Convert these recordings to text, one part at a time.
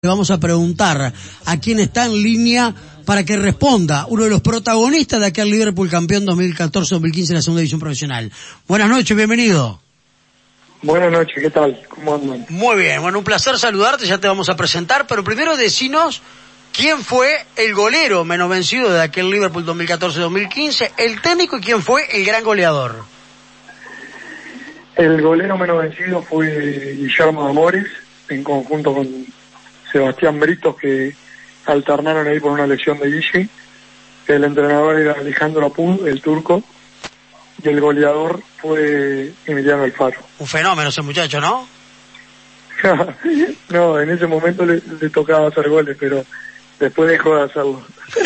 Le vamos a preguntar a quién está en línea para que responda uno de los protagonistas de aquel Liverpool campeón 2014-2015 en la segunda división profesional. Buenas noches, bienvenido. Buenas noches, ¿qué tal? ¿Cómo andan? Muy bien, bueno, un placer saludarte, ya te vamos a presentar, pero primero decinos quién fue el golero menos vencido de aquel Liverpool 2014-2015, el técnico y quién fue el gran goleador. El golero menos vencido fue Guillermo Amores, en conjunto con Sebastián Britos, que alternaron ahí por una lesión de Guille. El entrenador era Alejandro Apud, el turco, y el goleador fue Emiliano Alfaro. Un fenómeno ese muchacho, ¿no? no, en ese momento le, tocaba hacer goles, pero después dejó de hacerlo.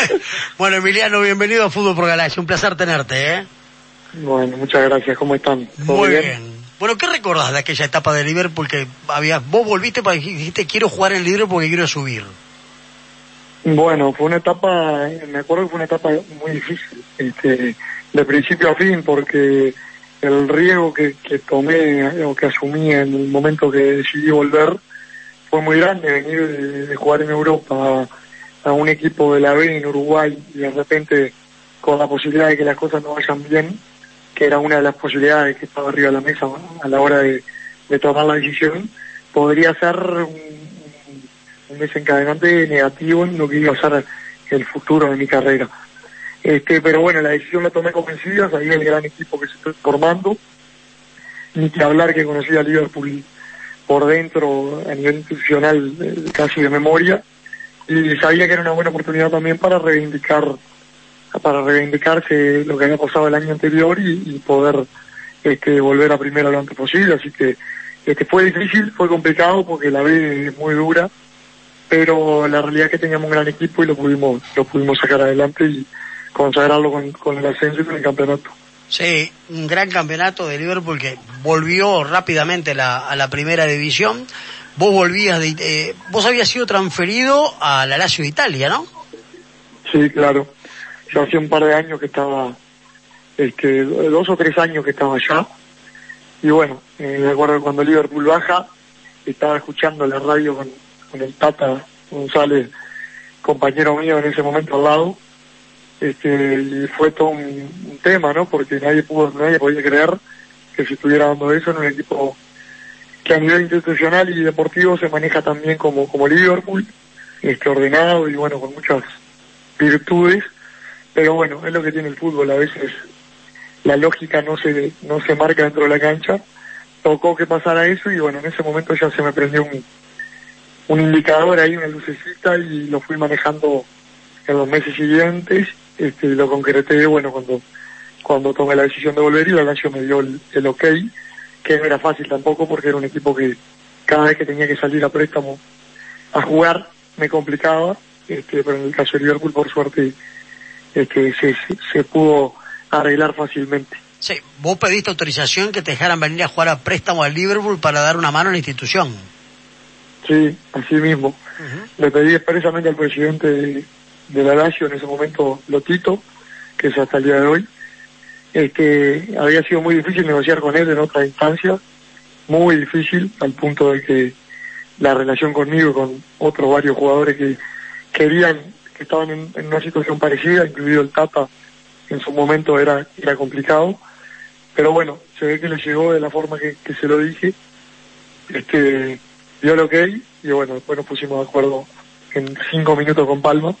bueno, Emiliano, bienvenido a Fútbol por Galaxia, un placer tenerte, ¿eh? Bueno, muchas gracias, ¿cómo están? Muy bien? Bueno, ¿qué recordás de aquella etapa de Liverpool que había, vos volviste para dijiste quiero jugar en Liverpool porque quiero subir? Bueno, fue una etapa, me acuerdo que fue una etapa muy difícil, este, de principio a fin, porque el riesgo que, que tomé o que asumí en el momento que decidí volver fue muy grande, venir de, jugar en Europa a, un equipo de la B en Uruguay y de repente con la posibilidad de que las cosas no vayan bien, que era una de las posibilidades que estaba arriba de la mesa a la hora de, tomar la decisión, podría ser un, desencadenante negativo en lo que iba a ser el futuro de mi carrera. Este, pero bueno, la decisión la tomé convencida, sabía el gran equipo que se está formando, ni que hablar que conocía a Liverpool por dentro a nivel institucional eh, casi de memoria, y sabía que era una buena oportunidad también para reivindicar para reivindicarse lo que había pasado el año anterior y, poder este, volver a primera lo antes posible. Así que este, fue difícil, fue complicado porque la B es muy dura, pero la realidad es que teníamos un gran equipo y lo pudimos, lo pudimos sacar adelante y consagrarlo con, el ascenso y con el campeonato. Sí, un gran campeonato de Liverpool que volvió rápidamente a la primera división. Vos volvías de, eh, vos habías sido transferido a la Lazio de Italia, ¿no? Sí, claro. Yo hacía un par de años que estaba, este, dos o tres años que estaba allá. Y bueno, eh, me acuerdo cuando Liverpool baja, estaba escuchando la radio con, el Tata González, compañero mío en ese momento al lado. Este, y fue todo un, tema, ¿no? Porque nadie pudo, nadie podía creer que se estuviera dando eso en un equipo que a nivel institucional y deportivo se maneja también como, como Liverpool, este, ordenado y bueno, con muchas virtudes pero bueno, es lo que tiene el fútbol, a veces la lógica no se, no se marca dentro de la cancha, tocó que pasara eso y bueno, en ese momento ya se me prendió un, un indicador ahí, una lucecita y lo fui manejando en los meses siguientes, este, lo concreté, bueno, cuando, cuando tomé la decisión de volver y la Lazio me dio el, el ok, que no era fácil tampoco porque era un equipo que cada vez que tenía que salir a préstamo a jugar me complicaba, este, pero en el caso de Liverpool por suerte que se, se pudo arreglar fácilmente. Sí, vos pediste autorización que te dejaran venir a jugar a préstamo al Liverpool para dar una mano a la institución. Sí, así mismo. Le pedí expresamente al presidente de, la Lazio en ese momento, Lotito, que es hasta el día de hoy, que había sido muy difícil negociar con él en otra instancia, muy difícil, al punto de que la relación conmigo y con otros varios jugadores que querían que estaban en, una situación parecida, incluido el Tata, en su momento era, era complicado, pero bueno, se ve que le llegó de la forma que, se lo dije, este, dio lo que y bueno, después nos pusimos de acuerdo en cinco minutos con Palma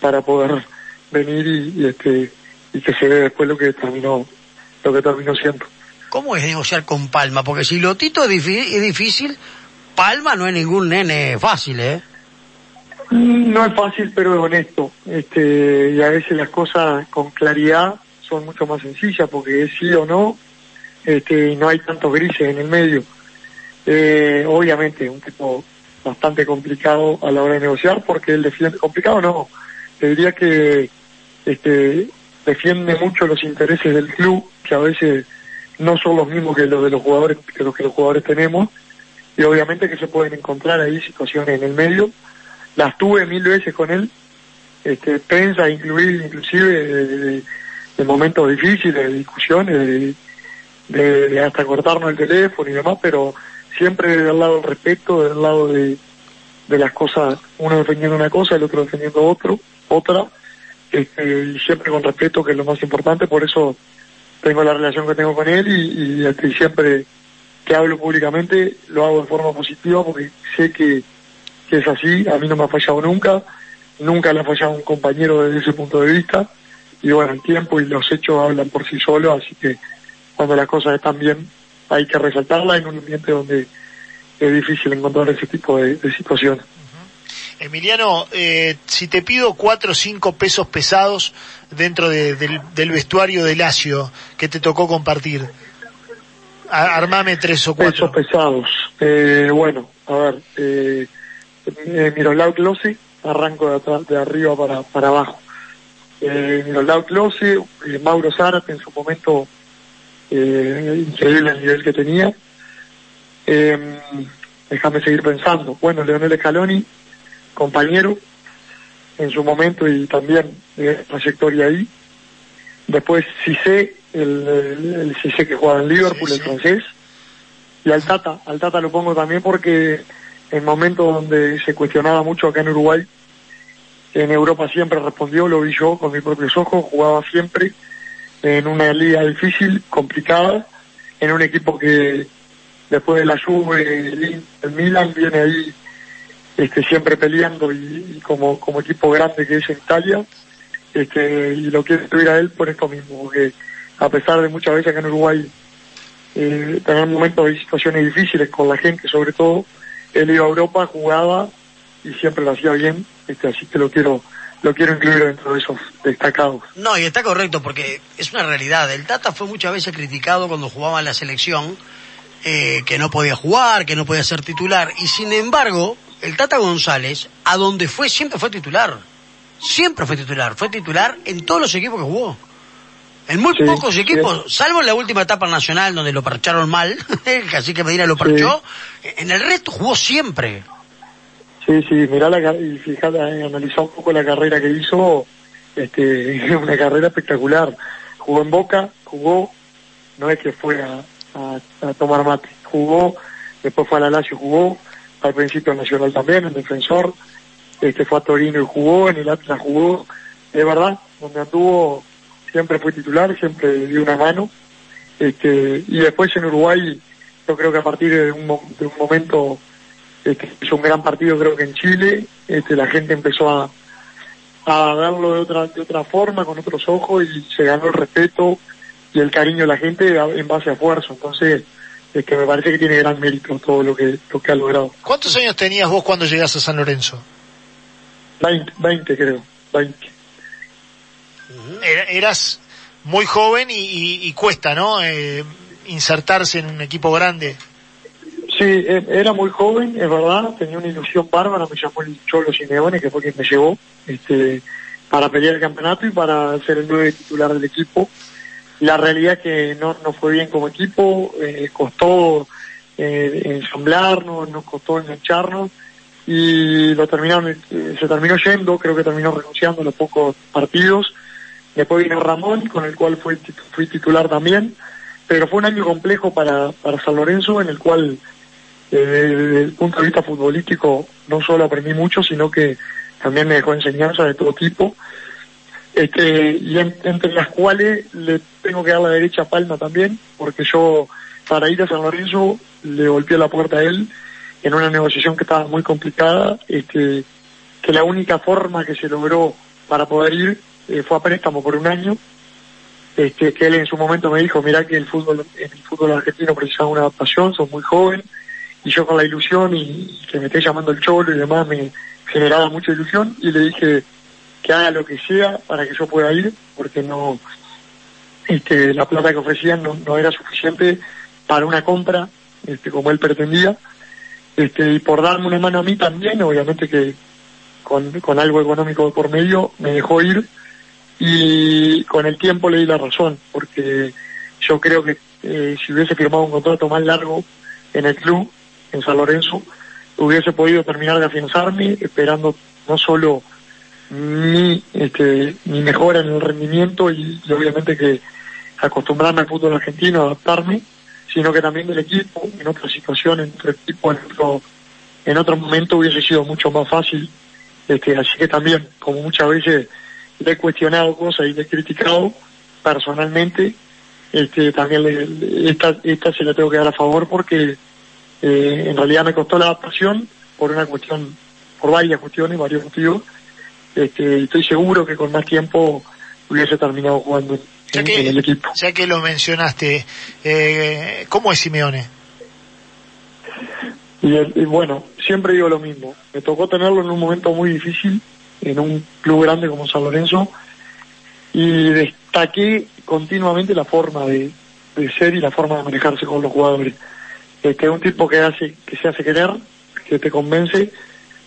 para poder venir y, este y que se ve después lo que terminó lo que terminó siendo. ¿Cómo es negociar con Palma? Porque si Lotito es difícil, Palma no es ningún nene fácil, ¿eh? No es fácil, pero es honesto. Este, y a veces las cosas con claridad son mucho más sencillas porque es sí o no, este, y no hay tantos grises en el medio. Eh, obviamente, un tipo bastante complicado a la hora de negociar porque él defiende, complicado no, te diría que este, defiende mucho los intereses del club, que a veces no son los mismos que los de los jugadores, que los que los jugadores tenemos, y obviamente que se pueden encontrar ahí situaciones en el medio las tuve mil veces con él, este, pensa incluir inclusive de, momentos difíciles, de discusiones, de, hasta cortarnos el teléfono y demás, pero siempre del lado del respeto, del lado de, de las cosas, uno defendiendo una cosa, el otro defendiendo otro, otra, este, y siempre con respeto, que es lo más importante, por eso tengo la relación que tengo con él y, siempre que hablo públicamente lo hago de forma positiva porque sé que, que es así, a mí no me ha fallado nunca, nunca le ha fallado un compañero desde ese punto de vista, y bueno, el tiempo y los hechos hablan por sí solos, así que cuando las cosas están bien hay que resaltarla en un ambiente donde es difícil encontrar ese tipo de, situaciones. Emiliano, eh, si te pido cuatro o cinco pesos pesados dentro del, vestuario de Lacio que te tocó compartir, armame tres o cuatro. Pesos pesados. Eh, bueno, a ver, eh, eh Miroslav Klose, arranco de, atrás, de arriba para, para abajo. Eh, Miroslav Klose, eh, Mauro Zárate en su momento eh, increíble el nivel que tenía. Eh, déjame seguir pensando. Bueno, Leonel Scaloni, compañero en su momento y también de trayectoria ahí. Después Cissé, el, el, el que juega en Liverpool, el francés. Y al Tata, al Tata lo pongo también porque en momentos donde se cuestionaba mucho acá en Uruguay, en Europa siempre respondió, lo vi yo con mis propios ojos, jugaba siempre en una liga difícil, complicada, en un equipo que después de la Juve, el Milan viene ahí este, siempre peleando y, como, como equipo grande que es en Italia, este, y lo quiero estuviera a él por esto mismo, porque a pesar de muchas veces que en Uruguay eh, tener momentos de situaciones difíciles con la gente sobre todo, él iba a Europa, jugaba y siempre lo hacía bien, este, así que lo quiero lo quiero incluir dentro de esos destacados. No, y está correcto, porque es una realidad. El Tata fue muchas veces criticado cuando jugaba en la selección, eh, que no podía jugar, que no podía ser titular, y sin embargo, el Tata González, a donde fue, siempre fue titular. Siempre fue titular. Fue titular en todos los equipos que jugó. En muy pocos equipos, salvo en la última etapa nacional donde lo parcharon mal, así que Medina lo parchó, en el resto jugó siempre. Sí, sí, mirá la, y fíjate, eh, analizó un poco la carrera que hizo, este, una carrera espectacular. Jugó en Boca, jugó, no es que fue a, tomar mate, jugó, después fue a la Lazio, jugó, al principio Nacional también, en Defensor, este fue a Torino y jugó, en el Atlas jugó, es verdad, donde anduvo siempre fue titular, siempre dio una mano, este, y después en Uruguay, yo creo que a partir de un, de un momento este, hizo un gran partido creo que en Chile, este, la gente empezó a, a verlo de otra, de otra forma, con otros ojos, y se ganó el respeto y el cariño de la gente en base a esfuerzo. Entonces, es que me parece que tiene gran mérito todo lo que, lo que ha logrado. ¿Cuántos años tenías vos cuando llegaste a San Lorenzo? 20, 20 creo, 20. Eras muy joven y, y, cuesta, ¿no? Eh, insertarse en un equipo grande. Sí, e, era muy joven, es verdad, tenía una ilusión bárbara, me llamó el Cholo Simeone, que fue quien me llevó, este, para pelear el campeonato y para ser el nuevo titular del equipo. La realidad que no, no fue bien como equipo, eh, costó eh, ensamblarnos, nos costó engancharnos y lo terminaron, eh, se terminó yendo, creo que terminó renunciando a los pocos partidos. Después vino Ramón, con el cual fui, fui titular también, pero fue un año complejo para, para San Lorenzo, en el cual eh, desde el punto de vista futbolístico no solo aprendí mucho, sino que también me dejó enseñanza de todo tipo, este, y entre las cuales le tengo que dar la derecha a Palma también, porque yo para ir a San Lorenzo le golpeé la puerta a él en una negociación que estaba muy complicada, este, que la única forma que se logró para poder ir eh, fue a préstamo por un año, este, que él en su momento me dijo, mira que el fútbol, el fútbol argentino precisaba una adaptación, sos muy joven, y yo con la ilusión y, que me esté llamando el cholo y demás me generaba mucha ilusión. Y le dije que haga lo que sea para que yo pueda ir porque no este, la plata que ofrecían no, era suficiente para una compra este, como él pretendía. Este, y por darme una mano a mí también obviamente que con algo económico por medio me dejó ir y con el tiempo le di la razón porque yo creo que eh, si hubiese firmado un contrato más largo en el club en San Lorenzo, hubiese podido terminar de afianzarme, esperando no solo mi, este, mi mejora en el rendimiento y, obviamente que acostumbrarme al fútbol argentino, adaptarme, sino que también del equipo, en otras situaciones, en otro equipo, en otro, en otro momento hubiese sido mucho más fácil. Este, así que también, como muchas veces le he cuestionado cosas y le he criticado personalmente, este, también le, esta, esta se la tengo que dar a favor porque eh, en realidad me costó la adaptación por una cuestión, por varias cuestiones, varios motivos. Este, estoy seguro que con más tiempo hubiese terminado jugando en, el equipo. Ya que lo mencionaste, eh, ¿cómo es Simeone? Y, bueno, siempre digo lo mismo. Me tocó tenerlo en un momento muy difícil, en un club grande como San Lorenzo, y destaqué continuamente la forma de, ser y la forma de manejarse con los jugadores. Este, es un tipo que hace, que se hace querer, que te convence,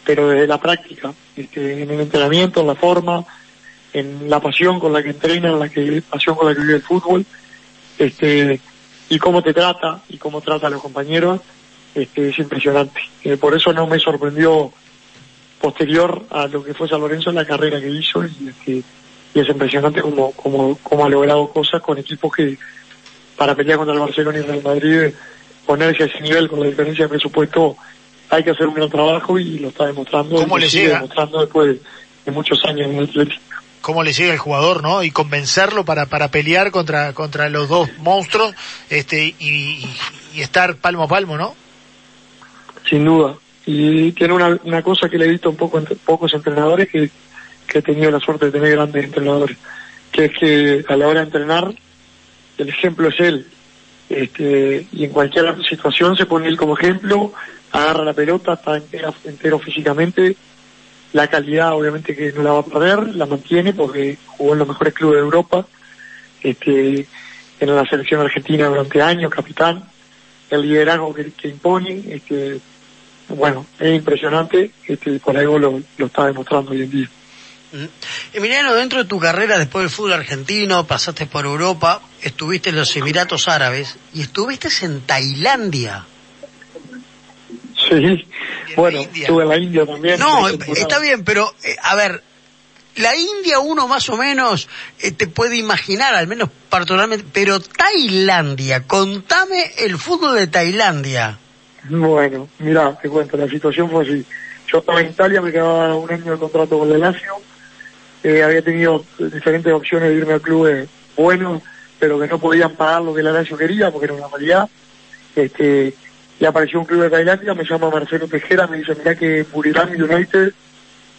pero desde la práctica, este, en el entrenamiento, en la forma, en la pasión con la que entrena, en la que, pasión con la que vive el fútbol, este, y cómo te trata y cómo trata a los compañeros, este, es impresionante. Eh, por eso no me sorprendió posterior a lo que fue San Lorenzo en la carrera que hizo y, este, y es impresionante como, como, como ha logrado cosas con equipos que para pelear contra el Barcelona y el Real Madrid ponerse a ese nivel con la diferencia de presupuesto hay que hacer un gran trabajo y lo está demostrando ¿Cómo le sigue demostrando después de, muchos años en el Atlético cómo le llega el jugador, ¿no? Y convencerlo para, para pelear contra, contra los dos monstruos, este, y, y estar palmo a palmo, ¿no? Sin duda. Y tiene una, una cosa que le he visto un poco pocos entrenadores que, que he tenido la suerte de tener grandes entrenadores, que es que a la hora de entrenar, el ejemplo es él. Este, y en cualquier situación se pone él como ejemplo, agarra la pelota, está entero, entero físicamente, la calidad obviamente que no la va a perder, la mantiene porque jugó en los mejores clubes de Europa, este, en la selección argentina durante años, capitán, el liderazgo que, que impone, este, bueno, es impresionante, este, por algo lo, lo está demostrando hoy en día. Mm. Emiliano, dentro de tu carrera después del fútbol argentino, pasaste por Europa, estuviste en los Emiratos Árabes y estuviste en Tailandia. Sí, bueno, estuve en la India también. No, está bien, pero eh, a ver, la India uno más o menos eh, te puede imaginar, al menos particularmente, pero Tailandia, contame el fútbol de Tailandia. Bueno, mira, te cuento, la situación fue así. Yo estaba en Italia, me quedaba un año de contrato con el Lazio, eh, había tenido diferentes opciones de irme a clubes buenos, pero que no podían pagar lo que el Lazio quería, porque era una realidad. Este, y apareció un club de Tailandia, me llama Marcelo Tejera, me dice, mira que Buriram United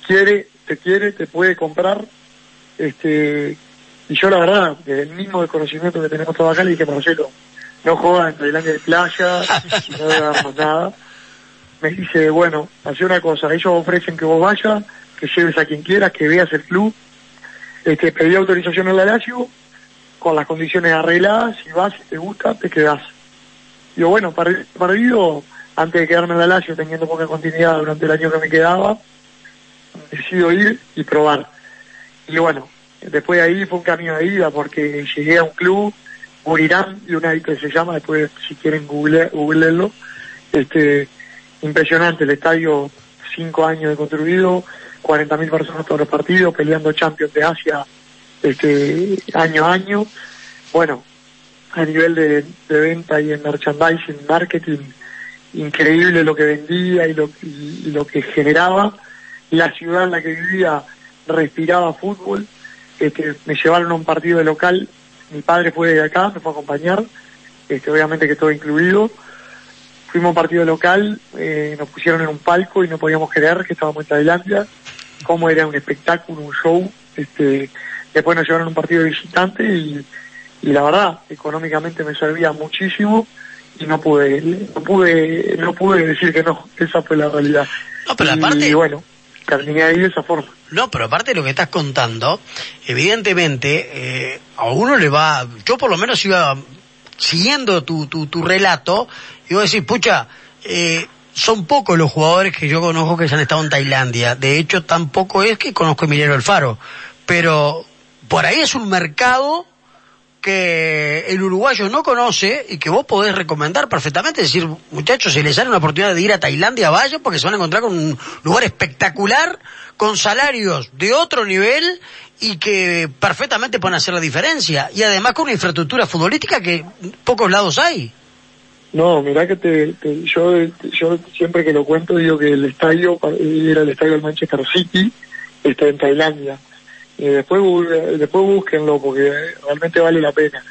quiere te quiere, te puede comprar. Este, y yo la verdad, desde el mismo desconocimiento que tenemos todos acá, le dije, Marcelo, no jodas en Tailandia de playa, no damos nada. Me dice, bueno, hace una cosa, ellos ofrecen que vos vayas, que lleves a quien quieras, que veas el club. Este, pedí autorización al Lazio, con las condiciones arregladas, si vas, si te gusta, te quedás. Digo, bueno, perdido, antes de quedarme en la Lazio, teniendo poca continuidad durante el año que me quedaba, decido ir y probar. Y bueno, después de ahí fue un camino de ida porque llegué a un club, Burirán United se llama, después si quieren google, este, impresionante, el estadio, cinco años de construido, 40.000 personas todos los partidos, peleando Champions de Asia este, año a año. Bueno, a nivel de, venta y en merchandising, marketing, increíble lo que vendía y lo, y lo que generaba la ciudad en la que vivía respiraba fútbol, este, me llevaron a un partido de local, mi padre fue de acá, me fue a acompañar, este, obviamente que todo incluido, fuimos a un partido local, eh, nos pusieron en un palco y no podíamos creer que estábamos en Tailandia, cómo era un espectáculo, un show, este, después nos llevaron a un partido de visitante y, y la verdad, económicamente me servía muchísimo y no pude, no pude, no pude decir que no, esa fue la realidad. No, pero aparte, y bueno, de esa forma. No, pero aparte de lo que estás contando, evidentemente eh, a uno le va, yo por lo menos iba siguiendo tu, tu, tu relato, y vos decís, pucha, eh, son pocos los jugadores que yo conozco que se han estado en Tailandia. De hecho, tampoco es que conozco a Emiliano Alfaro. Pero por ahí es un mercado que el uruguayo no conoce y que vos podés recomendar perfectamente, decir, muchachos, si les sale una oportunidad de ir a Tailandia, vayan porque se van a encontrar con un lugar espectacular, con salarios de otro nivel y que perfectamente pueden hacer la diferencia. Y además con una infraestructura futbolística que pocos lados hay. No, mirá que te, yo, yo siempre que lo cuento digo que el estadio era el estadio del Manchester City, está en Tailandia. Y después, después búsquenlo porque realmente vale la pena.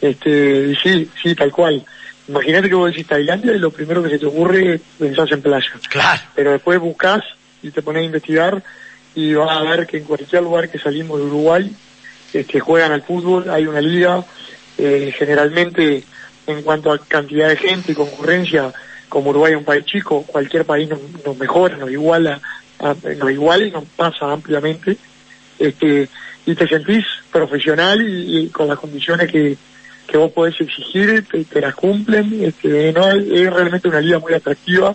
Este, y sí, sí, tal cual. Imagínate que vos decís Tailandia y lo primero que se te ocurre pensás en playa. Claro. Pero después buscas y te pones a investigar y vas a ver que en cualquier lugar que salimos de Uruguay este, juegan al fútbol, hay una liga, eh, generalmente en cuanto a cantidad de gente y concurrencia, como Uruguay es un país chico, cualquier país nos, mejora, nos iguala, nos iguala y nos pasa ampliamente, este, y te sentís profesional y, con las condiciones que, que vos podés exigir, te, las cumplen, este, no, es realmente una liga muy atractiva,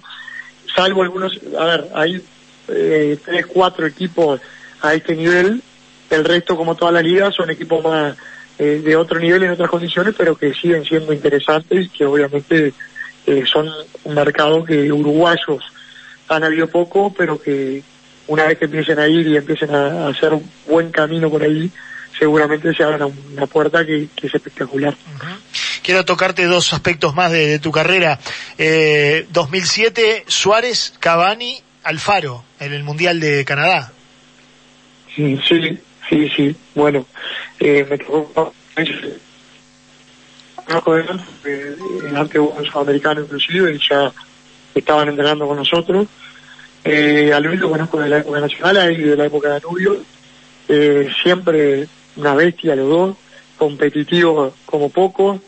salvo algunos, a ver, hay eh, tres, cuatro equipos a este nivel, el resto como toda la liga son equipos más eh, de otro nivel en otras condiciones, pero que siguen siendo interesantes y que obviamente eh, son un mercado que uruguayos han habido poco, pero que una vez que empiecen a ir y empiecen a, hacer un buen camino por ahí, seguramente se abra una puerta que, es espectacular. Quiero tocarte dos aspectos más de, tu carrera. Eh, 2007, Suárez, Cavani, Alfaro, en el Mundial de Canadá. Sí, sí, sí, sí. Bueno, eh, me tocó conozco de él, antes un sudamericano inclusive, y ya estaban entrenando con nosotros. Eh, a Luis lo conozco de la época nacional y de la época de Anubio. Eh, siempre una bestia los dos, competitivo como poco,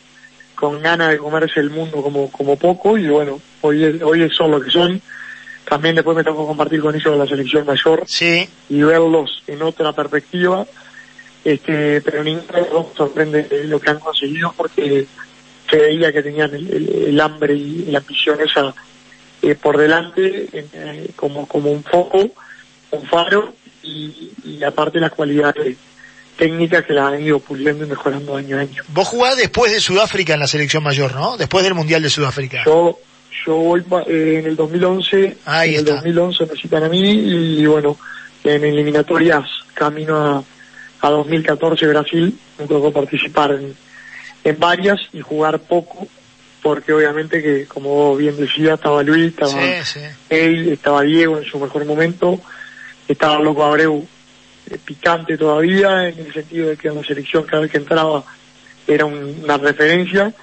con ganas de comerse el mundo como, como poco, y bueno, hoy, hoy son lo que son. También después me tocó compartir con ellos la selección mayor sí. y verlos en otra perspectiva este, pero ninguno sorprende lo que han conseguido porque se veía que tenían el, hambre y la ambición esa eh, por delante eh, como, como un foco, un faro y, y aparte las cualidades técnicas que la han ido puliendo y mejorando año a año. Vos jugás después de Sudáfrica en la selección mayor, ¿no? Después del Mundial de Sudáfrica. Yo, yo voy eh, en el 2011, Ahí en el 2011 me citan a mí y bueno, en eliminatorias camino a a 2014 Brasil, me tocó participar en, en varias y jugar poco, porque obviamente que, como bien decía, estaba Luis, estaba él, estaba Diego en su mejor momento, estaba Loco Abreu eh, picante todavía, en el sentido de que en la selección cada vez que entraba era una referencia.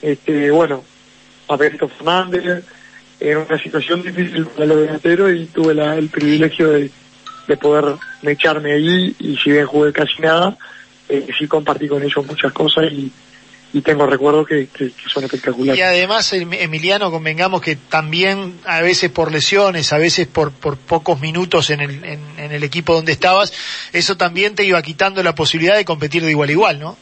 Este, bueno, Alberto Fernández, era una situación difícil para los delanteros y tuve la, el privilegio de de poder echarme ahí y si bien jugué casi nada, eh, sí compartí con ellos muchas cosas y, y tengo recuerdos que, que, son espectaculares. Y además, Emiliano, convengamos que también a veces por lesiones, a veces por, por pocos minutos en el, en, el equipo donde estabas, eso también te iba quitando la posibilidad de competir de igual a igual, ¿no?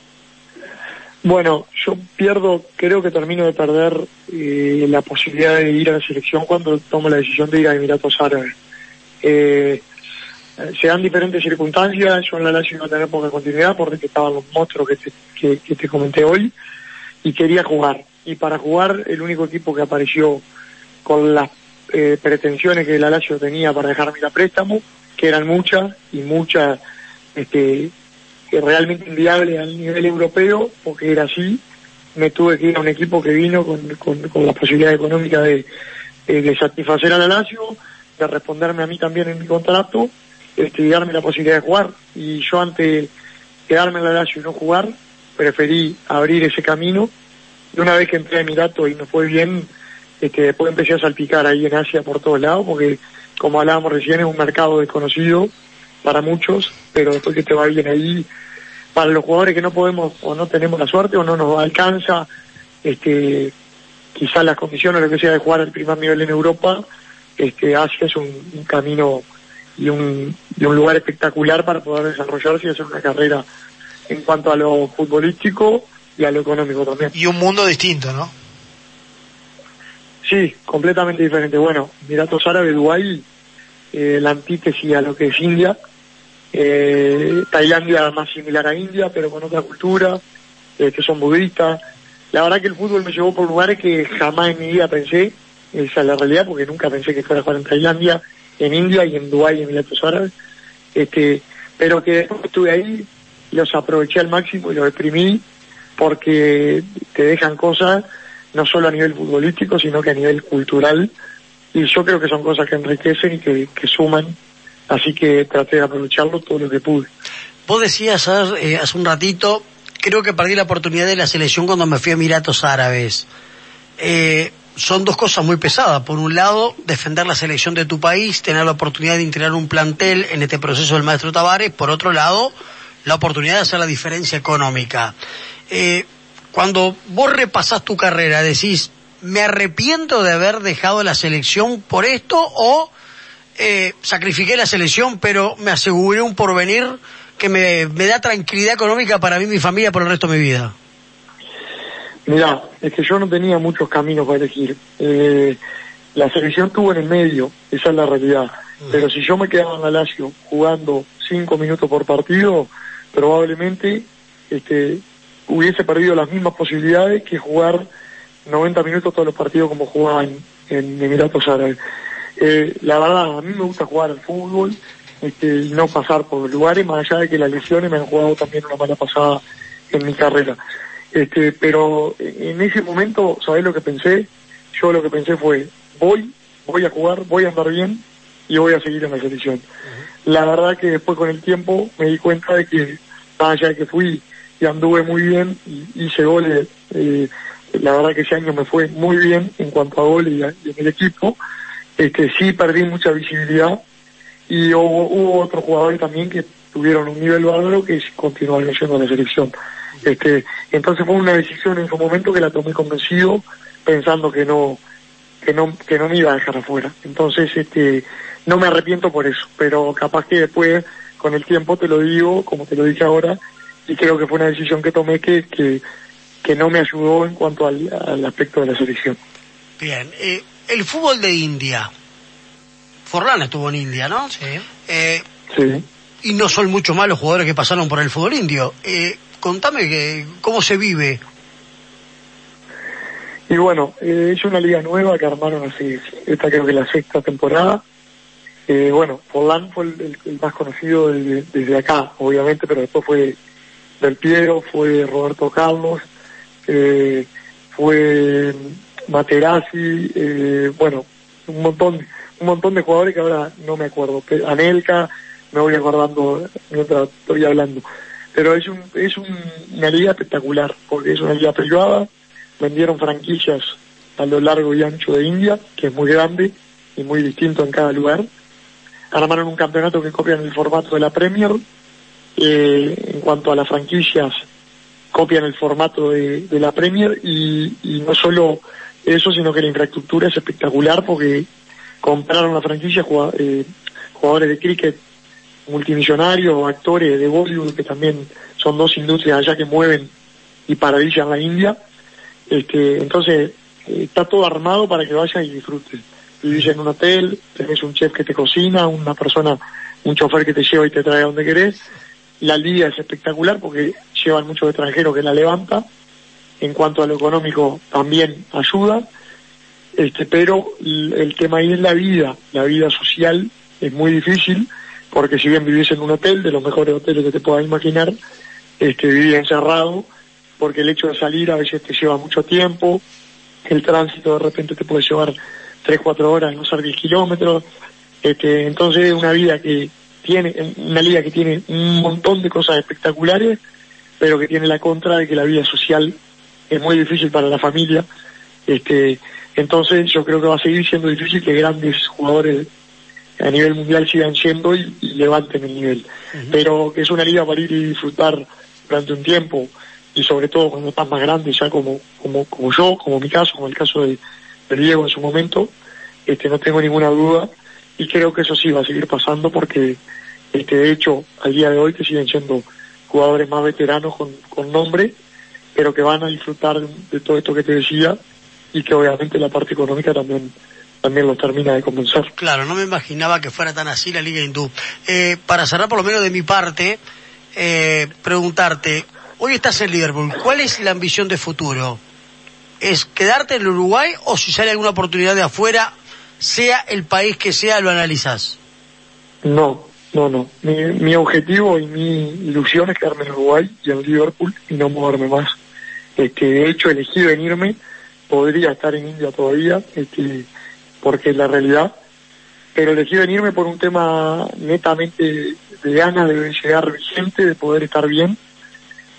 Bueno, yo pierdo, creo que termino de perder eh, la posibilidad de ir a la selección cuando tomo la decisión de ir a Emiratos Árabes. Eh, se dan diferentes circunstancias, yo en la Lazio iba a tener poca continuidad porque estaban los monstruos que te, que, te comenté hoy y quería jugar. Y para jugar el único equipo que apareció con las eh, pretensiones que la Lazio tenía para dejarme la préstamo, que eran muchas y muchas este, realmente inviables al nivel europeo, porque era así, me tuve que ir a un equipo que vino con, con, la posibilidad económica de, de satisfacer a la Lazio, de responderme a mí también en mi contrato este, darme la posibilidad de jugar. Y yo ante quedarme en la Lazio y no jugar, preferí abrir ese camino. Y una vez que entré a Emirato y me fue bien, este, después empecé a salpicar ahí en Asia por todos lados, porque como hablábamos recién es un mercado desconocido para muchos, pero después que te va bien ahí, para los jugadores que no podemos o no tenemos la suerte o no nos alcanza, este, quizás las condiciones o lo que sea de jugar al primer nivel en Europa, este, Asia es un camino y un, un lugar espectacular para poder desarrollarse y hacer una carrera en cuanto a lo futbolístico y a lo económico también. Y un mundo distinto, ¿no? Sí, completamente diferente. Bueno, Emiratos Árabes, Dubái, eh, la antítesis a lo que es India. Eh, Tailandia más similar a India, pero con otra cultura, eh, que son budistas. La verdad que el fútbol me llevó por lugares que jamás en mi vida pensé, esa es la realidad, porque nunca pensé que fuera a jugar en Tailandia, en India y en Dubái Emiratos Árabes, este, pero que después estuve ahí, los aproveché al máximo y los exprimí porque te dejan cosas no solo a nivel futbolístico, sino que a nivel cultural, y yo creo que son cosas que enriquecen y que, que suman, así que traté de aprovecharlo todo lo que pude. Vos decías eh, hace un ratito, creo que perdí la oportunidad de la selección cuando me fui a Emiratos Árabes. Eh, son dos cosas muy pesadas. Por un lado, defender la selección de tu país, tener la oportunidad de integrar un plantel en este proceso del maestro Tavares. Por otro lado, la oportunidad de hacer la diferencia económica. Eh, cuando vos repasás tu carrera, decís, ¿me arrepiento de haber dejado la selección por esto o eh, sacrifiqué la selección pero me aseguré un porvenir que me, me da tranquilidad económica para mí y mi familia por el resto de mi vida? Mira, es que yo no tenía muchos caminos para elegir. Eh, la selección tuvo en el medio, esa es la realidad. Pero si yo me quedaba en la Lazio jugando cinco minutos por partido, probablemente este, hubiese perdido las mismas posibilidades que jugar 90 minutos todos los partidos como jugaba en, Emiratos Árabes. Eh, la verdad, a mí me gusta jugar al fútbol este, y no pasar por lugares, más allá de que las lesiones me han jugado también una mala pasada en mi carrera. Este, pero en ese momento, ¿sabés lo que pensé? Yo lo que pensé fue, voy, voy a jugar, voy a andar bien y voy a seguir en la selección. La verdad que después con el tiempo me di cuenta de que, más allá de que fui y anduve muy bien y hice goles, eh, la verdad que ese año me fue muy bien en cuanto a goles y, en el equipo, este, sí perdí mucha visibilidad y hubo, hubo otros jugadores también que tuvieron un nivel bárbaro que continuaron yendo a la selección. Este, entonces fue una decisión en su momento que la tomé convencido, pensando que no, que no, que no me iba a dejar afuera. Entonces, este, no me arrepiento por eso, pero capaz que después, con el tiempo te lo digo, como te lo dije ahora, y creo que fue una decisión que tomé que, que, que no me ayudó en cuanto al, aspecto de la selección. Bien, eh, el fútbol de India. Forlán estuvo en India, ¿no? Sí. Eh, sí. Y no son muchos más los jugadores que pasaron por el fútbol indio. Eh, contame que, cómo se vive. Y bueno, eh, es una liga nueva que armaron así, esta creo que la sexta temporada. Eh, bueno, Forlán fue el, más conocido desde, acá, obviamente, pero después fue Del Piero, fue Roberto Carlos, eh, fue Materazzi, eh, bueno, un montón, un montón de jugadores que ahora no me acuerdo. Anelka, me voy acordando mientras estoy hablando pero es, un, es una liga espectacular, porque es una liga privada, vendieron franquicias a lo largo y ancho de India, que es muy grande y muy distinto en cada lugar. Armaron un campeonato que copian el formato de la Premier. Eh, en cuanto a las franquicias, copian el formato de, la Premier y, no solo eso, sino que la infraestructura es espectacular porque compraron la franquicia eh, jugadores de cricket multimillonarios, actores de Bollywood, que también son dos industrias allá que mueven y paravillan la India. Este, entonces, eh, está todo armado para que vayas y disfrutes. Vivís en un hotel, tenés un chef que te cocina, una persona, un chofer que te lleva y te trae a donde querés. La liga es espectacular porque llevan muchos extranjeros que la levanta. En cuanto a lo económico, también ayuda. Este, pero el tema ahí es la vida, la vida social es muy difícil porque si bien vivís en un hotel, de los mejores hoteles que te puedas imaginar, este, vivís encerrado, porque el hecho de salir a veces te lleva mucho tiempo, el tránsito de repente te puede llevar 3, 4 horas, no ser 10 kilómetros, este, entonces es una vida que tiene, una liga que tiene un montón de cosas espectaculares, pero que tiene la contra de que la vida social es muy difícil para la familia, este, entonces yo creo que va a seguir siendo difícil que grandes jugadores a nivel mundial sigan siendo y, levanten el nivel. Pero que es una liga para ir y disfrutar durante un tiempo y sobre todo cuando estás más grande, ya como, como, como yo, como mi caso, como el caso de, Diego en su momento, este, no tengo ninguna duda y creo que eso sí va a seguir pasando porque este, de hecho al día de hoy que siguen siendo jugadores más veteranos con, con nombre, pero que van a disfrutar de todo esto que te decía y que obviamente la parte económica también también lo termina de convencer. Claro, no me imaginaba que fuera tan así la Liga Hindú. Eh, para cerrar por lo menos de mi parte, eh, preguntarte, hoy estás en Liverpool, ¿cuál es la ambición de futuro? ¿Es quedarte en Uruguay o si sale alguna oportunidad de afuera, sea el país que sea, lo analizas? No, no, no. Mi, mi objetivo y mi ilusión es quedarme en Uruguay y en Liverpool y no moverme más. Este, de hecho, elegí venirme podría estar en India todavía, este, porque es la realidad, pero elegí venirme por un tema netamente de ganas de llegar vigente, de poder estar bien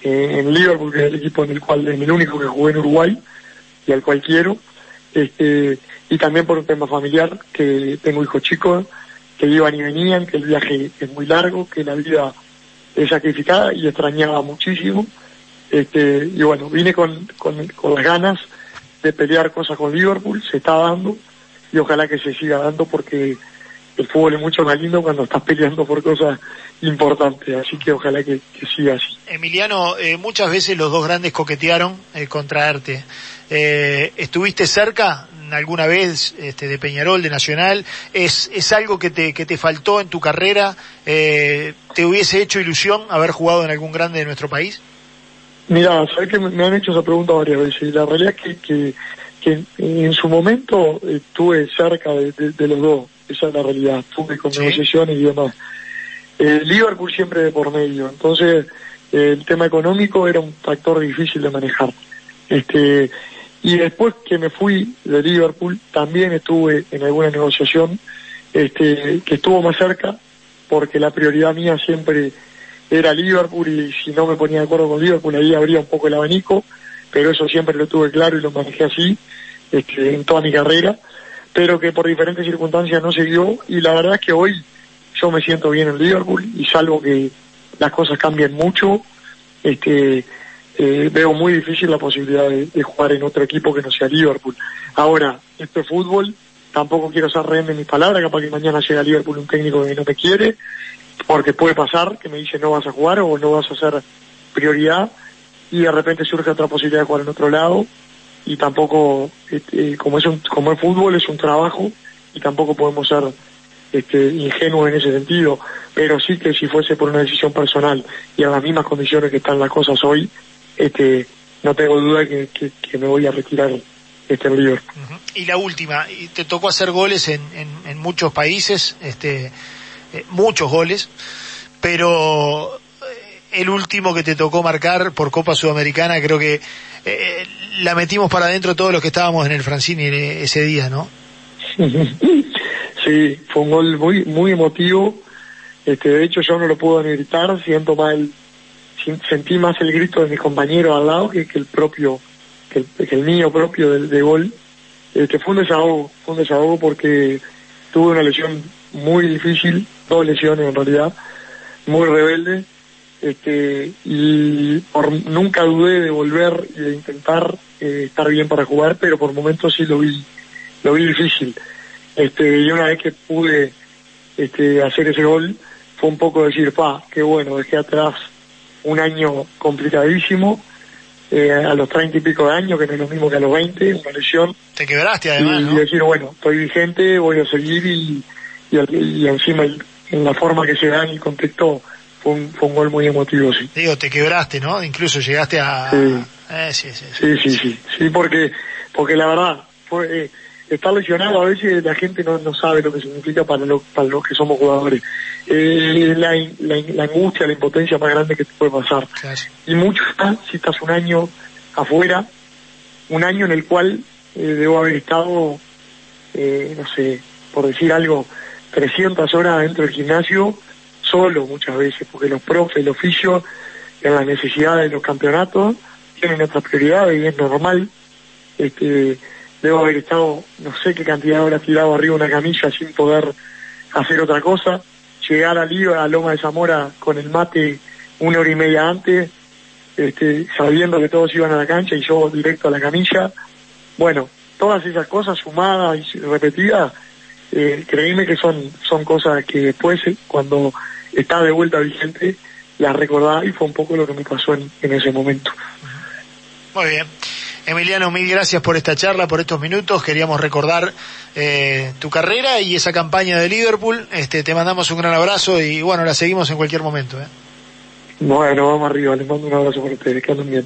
eh, en Liverpool, que es el equipo en el cual es el único que jugué en Uruguay y al cual quiero, este, y también por un tema familiar, que tengo hijos chicos que iban y venían, que el viaje es muy largo, que la vida es sacrificada y extrañaba muchísimo. Este, y bueno, vine con, con, con las ganas de pelear cosas con Liverpool, se está dando y ojalá que se siga dando porque el fútbol es mucho más lindo cuando estás peleando por cosas importantes, así que ojalá que, siga así. Emiliano, eh, muchas veces los dos grandes coquetearon eh, contra Arte. Eh, ¿Estuviste cerca alguna vez este, de Peñarol, de Nacional? ¿Es, es algo que te, que te faltó en tu carrera? Eh, ¿Te hubiese hecho ilusión haber jugado en algún grande de nuestro país? Mira, sabes que me han hecho esa pregunta varias veces y la realidad es que, que, en su momento estuve cerca de, los dos, esa es la realidad, estuve con negociaciones y demás. Eh, Liverpool siempre de por medio, entonces el tema económico era un factor difícil de manejar. Este, y después que me fui de Liverpool, también estuve en alguna negociación este, que estuvo más cerca, porque la prioridad mía siempre era Liverpool y si no me ponía de acuerdo con Liverpool ahí habría un poco el abanico, pero eso siempre lo tuve claro y lo manejé así este, en toda mi carrera, pero que por diferentes circunstancias no se dio y la verdad es que hoy yo me siento bien en Liverpool y salvo que las cosas cambien mucho, este, eh, veo muy difícil la posibilidad de, jugar en otro equipo que no sea Liverpool. Ahora, esto es fútbol, tampoco quiero ser rehén de mis palabras, capaz que mañana llega Liverpool un técnico que no me quiere, porque puede pasar que me dice no vas a jugar o no vas a ser prioridad y de repente surge otra posibilidad de jugar en otro lado y tampoco este, como es un, como es fútbol es un trabajo y tampoco podemos ser este, ingenuos en ese sentido pero sí que si fuese por una decisión personal y a las mismas condiciones que están las cosas hoy este no tengo duda que, me voy a retirar este Liverpool. Y la última, te tocó hacer goles en, en muchos países, este eh, muchos goles, pero el último que te tocó marcar por Copa Sudamericana, creo que eh, la metimos para adentro todos los que estábamos en el Francini ese día, ¿no? Sí, fue un gol muy muy emotivo. Este, de hecho, yo no lo puedo ni gritar, siento mal, sentí más el grito de mi compañero al lado que, el propio, que el, niño propio del de gol. Este, fue un desahogo, fue un desahogo porque tuve una lesión muy difícil, dos lesiones en realidad, muy rebelde, este, y por, nunca dudé de volver y de intentar eh, estar bien para jugar, pero por momentos sí lo vi, lo vi difícil. Este, y una vez que pude este, hacer ese gol, fue un poco decir, pa, qué bueno, dejé atrás un año complicadísimo, eh, a los treinta y pico de años, que no es lo mismo que a los veinte, una lesión. Te quebraste además, y, decir, bueno, estoy vigente, voy a seguir y, y, encima en la forma que se da en el contexto fue un, fue un gol muy emotivo, sí. Digo, te quebraste, ¿no? Incluso llegaste a... Sí, eh, sí, sí, sí, sí, sí, porque, porque la verdad, fue, eh, estar lesionado a veces la gente no, no sabe lo que significa para, lo, para los que somos jugadores. Eh, la, la, angustia, la impotencia más grande que te puede pasar. Y mucho está si estás un año afuera, un año en el cual eh, debo haber estado, eh, no sé, por decir algo, 300 horas dentro del gimnasio, solo muchas veces, porque los profes, el oficio, en la necesidad de los campeonatos, tienen otras prioridades y es normal. Este, debo haber estado, no sé qué cantidad de horas tirado arriba una camilla sin poder hacer otra cosa. Llegar a Liga, a Loma de Zamora, con el mate una hora y media antes, este, sabiendo que todos iban a la cancha y yo directo a la camilla. Bueno, todas esas cosas sumadas y repetidas, eh, creíme que son, son cosas que después, eh, cuando está de vuelta vigente, las recordaba y fue un poco lo que me pasó en, en ese momento. Muy bien. Emiliano, mil gracias por esta charla, por estos minutos. Queríamos recordar eh, tu carrera y esa campaña de Liverpool. Este, te mandamos un gran abrazo y bueno, la seguimos en cualquier momento. ¿eh? Bueno, vamos arriba. Les mando un abrazo por ustedes. Que anden bien.